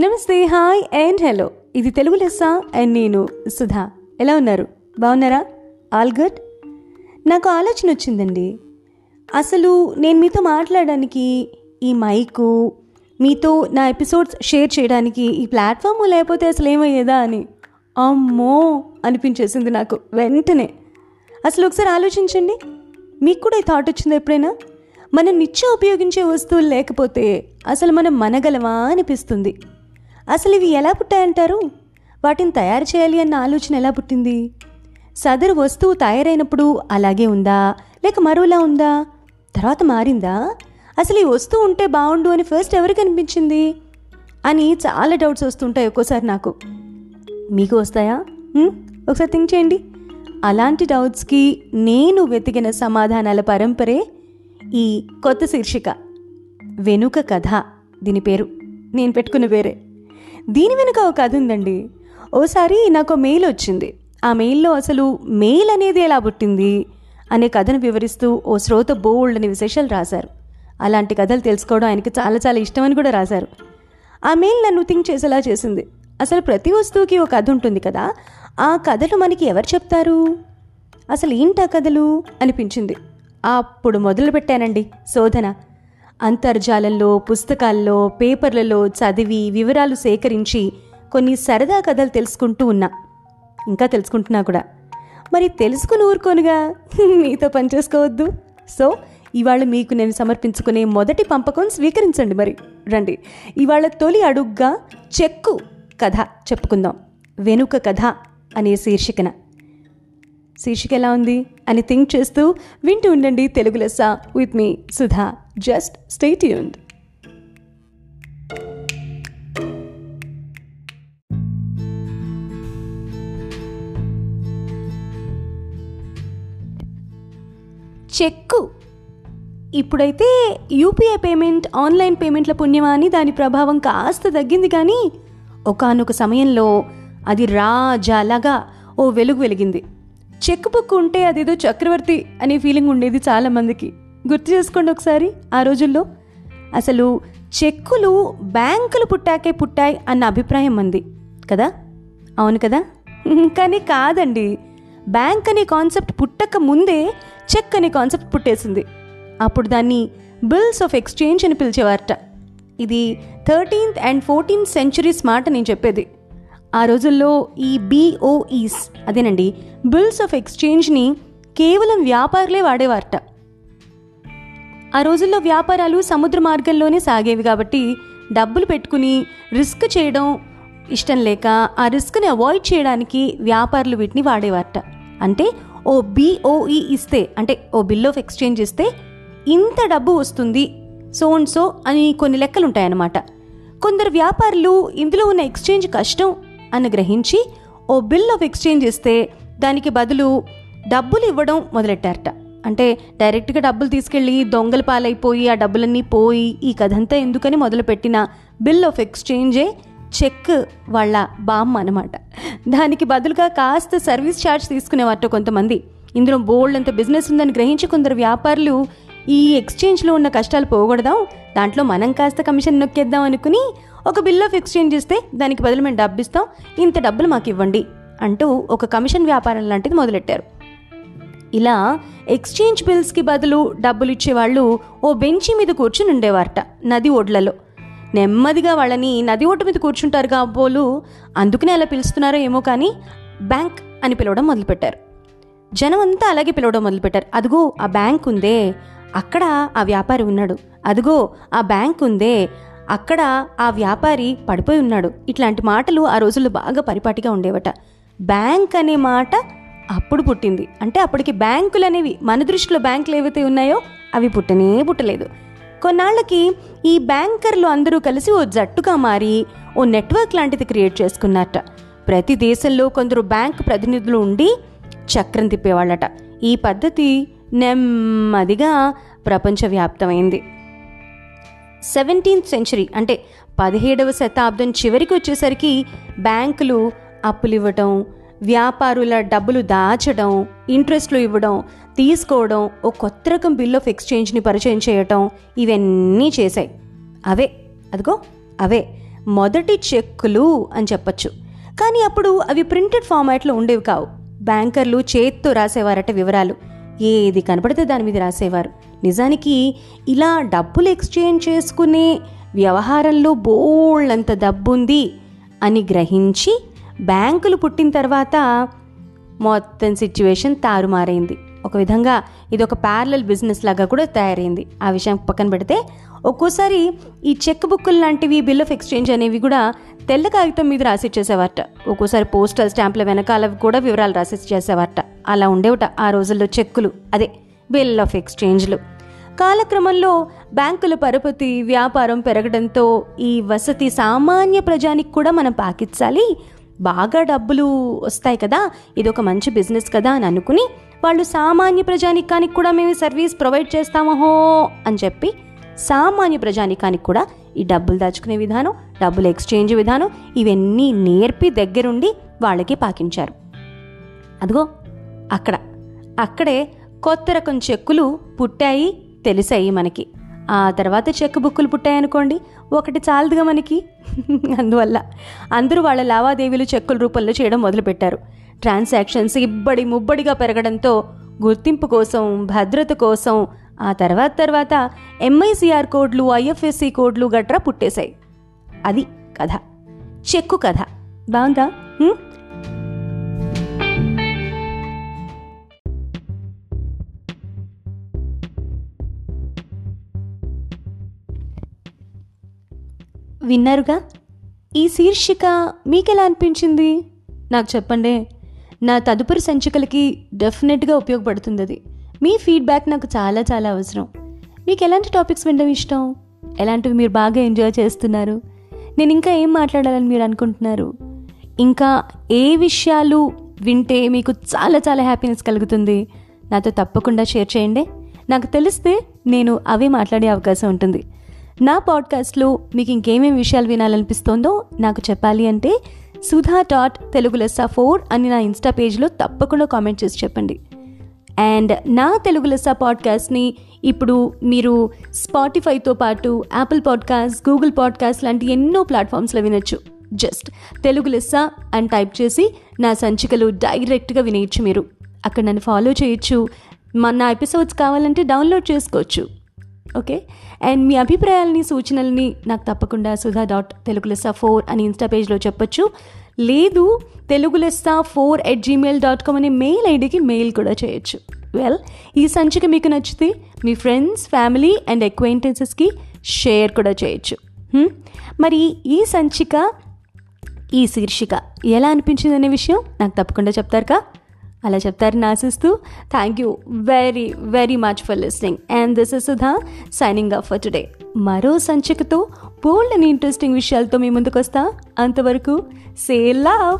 నమస్తే hi and hello. ఇది తెలుగు లెస్సా and నేను సుధా. ఎలా ఉన్నారు? బాగున్నారా? All good? నాకు ఆలోచన వచ్చిందండి. అసలు నేను మీతో మాట్లాడడానికి ఈ మైకు మీతో నా ఎపిసోడ్స్ షేర్ చేయడానికి ఈ ప్లాట్ఫామ్ లేకపోతే అసలు ఏమయ్యేదా అని అమ్మో అనిపించేసింది నాకు వెంటనే. అసలు ఒకసారి ఆలోచించండి. మీకు కూడా ఈ థాట్ వచ్చింది ఎప్పుడైనా? మనం నిత్యం ఉపయోగించే వస్తువులు లేకపోతే అసలు మనం మనగలమా అనిపిస్తుంది. అసలు ఇవి ఎలా పుట్టాయంటారు? వాటిని తయారు చేయాలి అన్న ఆలోచన ఎలా పుట్టింది? సదరు వస్తువు తయారైనప్పుడు అలాగే ఉందా? లేక మరోలా ఉందా? తర్వాత మారిందా? అసలు ఈ వస్తువు ఉంటే బాగుండు అని ఫస్ట్ ఎవరికి అనిపించింది? అని చాలా డౌట్స్ వస్తుంటాయి ఒక్కోసారి నాకు. మీకు వస్తాయా? ఒకసారి థింక్ చేయండి. అలాంటి డౌట్స్కి నేను వెతికిన సమాధానాల పరంపరే ఈ కొత్త శీర్షిక. వెనుక కథ. దీని పేరు. నేను పెట్టుకున్న పేరే దీని వెనుక ఒక కథ ఉందండి. ఓసారి నాకు మెయిల్ వచ్చింది. ఆ మెయిల్లో అసలు మెయిల్ అనేది ఎలా పుట్టింది అనే కథను వివరిస్తూ ఓ శ్రోత బోల్డ్ అనే విశేషాలు రాశారు. అలాంటి కథలు తెలుసుకోవడం ఆయనకి చాలా చాలా ఇష్టమని కూడా రాశారు. ఆ మెయిల్ నన్ను థింక్ చేసేలా చేసింది. అసలు ప్రతి వస్తువుకి ఒక కథ ఉంటుంది కదా ఆ కథలు మనకి ఎవరు చెప్తారు? అసలు ఏంటా కథలు? అనిపించింది. అప్పుడు మొదలు పెట్టానండి శోధన. అంతర్జాలంలో పుస్తకాల్లో పేపర్లలో చదివి వివరాలు సేకరించి కొన్ని సరదా కథలు తెలుసుకుంటూ ఉన్నా. ఇంకా తెలుసుకుంటున్నా కూడా. మరి తెలుసుకుని ఊరుకోనుగా. మీతో పనిచేసుకోవద్దు సో ఇవాళ మీకు నేను సమర్పించుకునే మొదటి పంపకం స్వీకరించండి మరి. రండి. ఇవాళ తొలి అడుగ్గా చెక్కు కథ చెప్పుకుందాం. వెనుక కథ అనే శీర్షికన. శీర్షిక ఎలా ఉంది? అని థింక్ చేస్తూ వింటూ ఉండండి Telugu Lessa. With me Sudha. Just stay tuned cheque. ఇప్పుడైతే యూపీఐ పేమెంట్ ఆన్లైన్ పేమెంట్ల పుణ్యమా అని దాని ప్రభావం కాస్త తగ్గింది కానీ ఒకానొక సమయంలో అది రాజాలాగా ఓ వెలుగు వెలిగింది. చెక్ బుక్ ఉంటే అదేదో చక్రవర్తి అనే ఫీలింగ్ ఉండేది చాలామందికి గుర్తు చేసుకోండి ఒకసారి ఆ రోజుల్లో. అసలు చెక్కులు బ్యాంకులు పుట్టాకే పుట్టాయి అన్న అభిప్రాయం ఉంది కదా? అవును కదా? కానీ కాదండి. బ్యాంక్ అనే కాన్సెప్ట్ పుట్టక ముందే చెక్ అనే కాన్సెప్ట్ పుట్టేసింది. అప్పుడు దాన్ని బిల్స్ ఆఫ్ ఎక్స్చేంజ్ అని పిలిచేవారట. ఇది థర్టీన్త్ అండ్ ఫోర్టీన్త్ సెంచురీస్ మాట నేను చెప్పేది. ఆ రోజుల్లో ఈ బీఓఈస్ అదేనండి బిల్స్ ఆఫ్ ఎక్స్చేంజ్ని కేవలం వ్యాపారులే వాడేవారట. ఆ రోజుల్లో వ్యాపారాలు సముద్ర మార్గంలోనే సాగేవి కాబట్టి డబ్బులు పెట్టుకుని రిస్క్ చేయడం ఇష్టం లేక ఆ రిస్క్ని అవాయిడ్ చేయడానికి వ్యాపారులు వీటిని వాడేవారట. అంటే ఓ బీఓఈ ఇస్తే అంటే ఓ బిల్ ఆఫ్ ఎక్స్చేంజ్ ఇస్తే ఇంత డబ్బు వస్తుంది సో అండ్ సో అని కొన్ని లెక్కలు ఉంటాయన్నమాట కొందరు వ్యాపారులు ఇందులో ఉన్న ఎక్స్చేంజ్ కష్టం అని గ్రహించి ఓ బిల్ ఆఫ్ ఎక్స్చేంజ్ ఇస్తే దానికి బదులు డబ్బులు ఇవ్వడం మొదలెట్టారట. అంటే డైరెక్ట్గా డబ్బులు తీసుకెళ్ళి దొంగల పాలైపోయి ఆ డబ్బులన్నీ పోయి ఈ కథంతా ఎందుకని మొదలుపెట్టిన బిల్ ఆఫ్ ఎక్స్చేంజే చెక్ వాళ్ళ బామ్మ అనమాట దానికి బదులుగా కాస్త సర్వీస్ ఛార్జ్ తీసుకునేవారట కొంతమంది. ఇందులో బోల్డ్ అంత బిజినెస్ ఉందని గ్రహించి కొందరు వ్యాపారులు ఈ ఎక్స్చేంజ్లో ఉన్న కష్టాలు పోగొడదాం దాంట్లో మనం కాస్త కమిషన్ నొక్కేద్దాం అనుకుని ఒక బిల్ ఆఫ్ ఎక్స్చేంజ్ ఇస్తే దానికి బదులు మేము డబ్బు ఇస్తాం ఇంత డబ్బులు మాకు ఇవ్వండి అంటూ ఒక కమిషన్ వ్యాపారం లాంటిది మొదలెట్టారు. ఇలా ఎక్స్చేంజ్ బిల్స్కి బదులు డబ్బులు ఇచ్చేవాళ్ళు ఓ బెంచి మీద కూర్చుని ఉండేవారట నది ఒడ్లలో. నెమ్మదిగా వాళ్ళని నది ఒడ్డు మీద కూర్చుంటారు కాబోలు అందుకనే అలా పిలుస్తున్నారో ఏమో కానీ బ్యాంక్ అని పిలవడం మొదలుపెట్టారు. జనం అంతా అలాగే పిలవడం మొదలుపెట్టారు. అదిగో ఆ బ్యాంక్ ఉందే అక్కడ ఆ వ్యాపారి ఉన్నాడు. అదిగో ఆ బ్యాంక్ ఉందే. అక్కడ ఆ వ్యాపారి పడిపోయి ఉన్నాడు. ఇట్లాంటి మాటలు ఆ రోజుల్లో బాగా పరిపాటిగా ఉండేవట. బ్యాంక్ అనే మాట అప్పుడు పుట్టింది. అంటే అప్పటికి బ్యాంకులు అనేవి మన దృష్టిలో బ్యాంకులు ఏవైతే ఉన్నాయో అవి పుట్టనే పుట్టలేదు. కొన్నాళ్ళకి ఈ బ్యాంకర్లు అందరూ కలిసి ఓ జట్టుగా మారి ఓ నెట్వర్క్ లాంటిది క్రియేట్ చేసుకున్నారట. ప్రతి దేశంలో కొందరు బ్యాంక్ ప్రతినిధులు ఉండి చక్రం తిప్పేవాళ్ళట. ఈ పద్ధతి నెమ్మదిగా ప్రపంచవ్యాప్తమైంది. సెవెంటీన్త్ సెంచరీ అంటే పదిహేడవ శతాబ్దం చివరికి వచ్చేసరికి బ్యాంకులు అప్పులు ఇవ్వటం వ్యాపారుల డబ్బులు దాచడం ఇంట్రెస్ట్లు ఇవ్వడం తీసుకోవడం ఓ కొత్త రకం బిల్ ఆఫ్ ఎక్స్చేంజ్ని పరిచయం చేయటం ఇవన్నీ చేశాయి. అవే అదిగో అవే. మొదటి చెక్కులు అని చెప్పచ్చు. కానీ అప్పుడు అవి ప్రింటెడ్ ఫార్మాట్లో ఉండేవి కావు. బ్యాంకర్లు చేత్తో రాసేవారట వివరాలు. ఏది కనపడితే దాని మీద రాసేవారు. నిజానికి ఇలా డబ్బులు ఎక్స్చేంజ్ చేసుకునే వ్యవహారంలో బోళ్ళంత డబ్బుంది అని గ్రహించి బ్యాంకులు పుట్టిన తర్వాత మొత్తం సిచ్యువేషన్ తారుమారైంది. ఒక విధంగా ఇది ఒక ప్యారలల్ బిజినెస్ లాగా కూడా తయారైంది. ఆ విషయం పక్కన పెడితే ఒక్కోసారి ఈ చెక్ బుక్కులు లాంటివి బిల్ ఆఫ్ ఎక్స్చేంజ్ అనేవి కూడా తెల్ల కాగితం మీద రాసిచ్చేసేవారట. ఒక్కోసారి పోస్టల్ స్టాంపుల వెనకాల కూడా వివరాలు రాసిచ్చేసేవారట. అలా ఉండేవట ఆ రోజుల్లో చెక్కులు అదే బిల్ ఆఫ్ ఎక్స్చేంజ్లు. కాలక్రమంలో బ్యాంకుల పరపతి వ్యాపారం పెరగడంతో ఈ వసతి సామాన్య ప్రజానికి కూడా మనం పాకించాలి బాగా డబ్బులు వస్తాయి కదా ఇది ఒక మంచి బిజినెస్ కదా అని అనుకుని వాళ్ళు సామాన్య ప్రజానికానికి కూడా మేము సర్వీస్ ప్రొవైడ్ చేస్తామహో అని చెప్పి సామాన్య ప్రజానికానికి కూడా ఈ డబ్బులు దాచుకునే విధానం డబ్బులు ఎక్స్చేంజ్ విధానం ఇవన్నీ నేర్పి దగ్గరుండి వాళ్ళకి పాకించారు. అదిగో అక్కడ. అక్కడే కొత్త రకం చెక్కులు పుట్టాయి తెలిసాయి మనకి. ఆ తర్వాత చెక్ బుక్కులు పుట్టాయనుకోండి ఒకటి చాలదుగా మనకి. అందువల్ల అందరూ వాళ్ళ లావాదేవీలు చెక్కుల రూపంలో చేయడం మొదలుపెట్టారు. ట్రాన్సాక్షన్స్ ఇబ్బడి ముబ్బడిగా పెరగడంతో గుర్తింపు కోసం భద్రత కోసం ఆ తర్వాత తర్వాత ఎంఐసిఆర్ కోడ్లు ఐఎఫ్ఎస్సి కోడ్లు గట్రా పుట్టేశాయి. అది కథ. చెక్కు కథ. బాగుందా? విన్నారుగా? ఈ శీర్షిక మీకెలా అనిపించింది? నాకు చెప్పండి. నా తదుపరి సంచికలకి డెఫినెట్గా ఉపయోగపడుతుంది అది మీ ఫీడ్బ్యాక్ నాకు చాలా చాలా అవసరం. మీకు ఎలాంటి టాపిక్స్ వినడం ఇష్టం? ఎలాంటివి మీరు బాగా ఎంజాయ్ చేస్తున్నారు? నేను ఇంకా ఏం మాట్లాడాలని మీరు అనుకుంటున్నారు? ఇంకా ఏ విషయాలు వింటే మీకు చాలా చాలా హ్యాపీనెస్ కలుగుతుంది? నాతో తప్పకుండా షేర్ చేయండి. నాకు తెలిస్తే నేను అవే మాట్లాడే అవకాశం ఉంటుంది. నా పాడ్కాస్ట్లో మీకు ఇంకేమేమి విషయాలు వినాలనిపిస్తోందో నాకు చెప్పాలి అంటే సుధా డాట్ తెలుగు లెస్సా ఫోర్ అని నా ఇన్స్టా పేజ్లో తప్పకుండా కామెంట్ చేసి చెప్పండి. అండ్ నా తెలుగు లెస్సా పాడ్కాస్ట్ని ఇప్పుడు మీరు స్పాటిఫైతో పాటు యాపిల్ పాడ్కాస్ట్ గూగుల్ పాడ్కాస్ట్ లాంటి ఎన్నో ప్లాట్ఫామ్స్లో వినొచ్చు. జస్ట్ తెలుగు లెస్సా అని టైప్ చేసి నా సంచికలు డైరెక్ట్గా వినేయచ్చు మీరు. అక్కడ నన్ను ఫాలో చేయొచ్చు. మన నా ఎపిసోడ్స్ కావాలంటే డౌన్లోడ్ చేసుకోవచ్చు. ఓకే? అండ్ మీ అభిప్రాయాలని సూచనల్ని నాకు తప్పకుండా సుధా డాట్ తెలుగు లెస్సా ఫోర్ అని ఇన్స్టా పేజ్లో చెప్పొచ్చు. లేదు Telugu Lessa four at Gmail dot com అనే మెయిల్ ఐడికి మెయిల్ కూడా చేయొచ్చు. వెల్ ఈ సంచిక మీకు నచ్చితే మీ ఫ్రెండ్స్ ఫ్యామిలీ అండ్ అక్వైంటెన్సెస్కి షేర్ కూడా చేయొచ్చు. Hmm? మరి ఈ సంచిక ఈ శీర్షిక ఎలా అనిపించింది అనే విషయం నాకు తప్పకుండా చెప్తారుగా? అలా చెప్తారని ఆశిస్తూ thank you very very much for listening and this is Sudha signing up for today మరో సంచికతో బోల్డ్ అండ్ ఇంట్రెస్టింగ్ విషయాలతో మీ ముందుకు వస్తా అంతవరకు సే లవ్